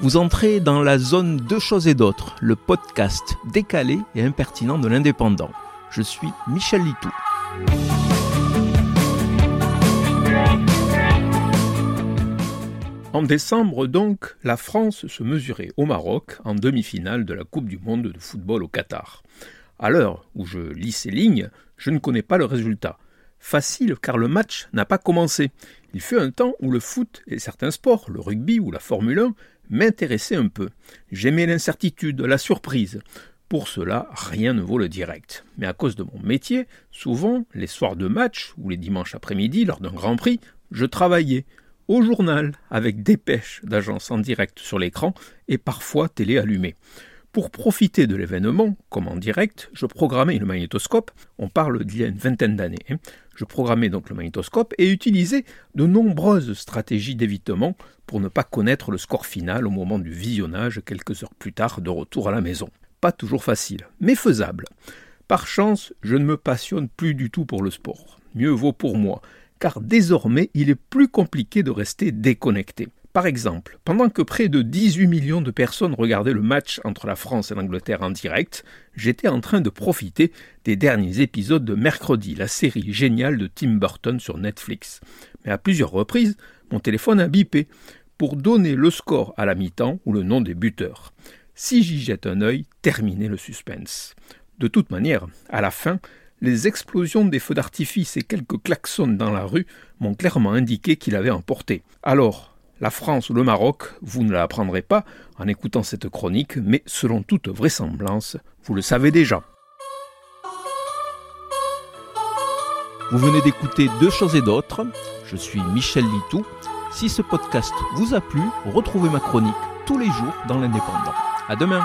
Vous entrez dans la zone Deux choses et d'autres, le podcast décalé et impertinent de l'indépendant. Je suis Michel Litou. En décembre donc, la France se mesurait au Maroc en demi-finale de la Coupe du Monde de football au Qatar. À l'heure où je lis ces lignes, je ne connais pas le résultat. Facile car le match n'a pas commencé. Il fut un temps où le foot et certains sports, le rugby ou la Formule 1, m'intéressaient un peu. J'aimais l'incertitude, la surprise. Pour cela, rien ne vaut le direct. Mais à cause de mon métier, souvent, les soirs de match ou les dimanches après-midi, lors d'un Grand Prix, je travaillais au journal, avec dépêches d'agence en direct sur l'écran et parfois télé allumée. Pour profiter de l'événement, comme en direct, je programmais le magnétoscope, on parle d'il y a une vingtaine d'années, hein. je programmais donc le magnétoscope et utilisais de nombreuses stratégies d'évitement pour ne pas connaître le score final au moment du visionnage quelques heures plus tard de retour à la maison. Pas toujours facile, mais faisable. Par chance, je ne me passionne plus du tout pour le sport. Mieux vaut pour moi car désormais il est plus compliqué de rester déconnecté. Par exemple, pendant que près de 18 millions de personnes regardaient le match entre la France et l'Angleterre en direct, j'étais en train de profiter des derniers épisodes de Mercredi, la série géniale de Tim Burton sur Netflix. Mais à plusieurs reprises, mon téléphone a bipé pour donner le score à la mi-temps ou le nom des buteurs. Si j'y jette un œil, terminez le suspense. De toute manière, à la fin, les explosions des feux d'artifice et quelques klaxons dans la rue m'ont clairement indiqué qu'il avait emporté. Alors, la France ou le Maroc, vous ne l'apprendrez pas en écoutant cette chronique, mais selon toute vraisemblance, vous le savez déjà. Vous venez d'écouter Deux choses et d'autres. Je suis Michel Litou. Si ce podcast vous a plu, retrouvez ma chronique tous les jours dans l'Indépendant. À demain!